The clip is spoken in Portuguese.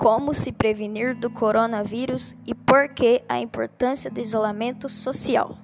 como se prevenir do coronavírus e por que a importância do isolamento social.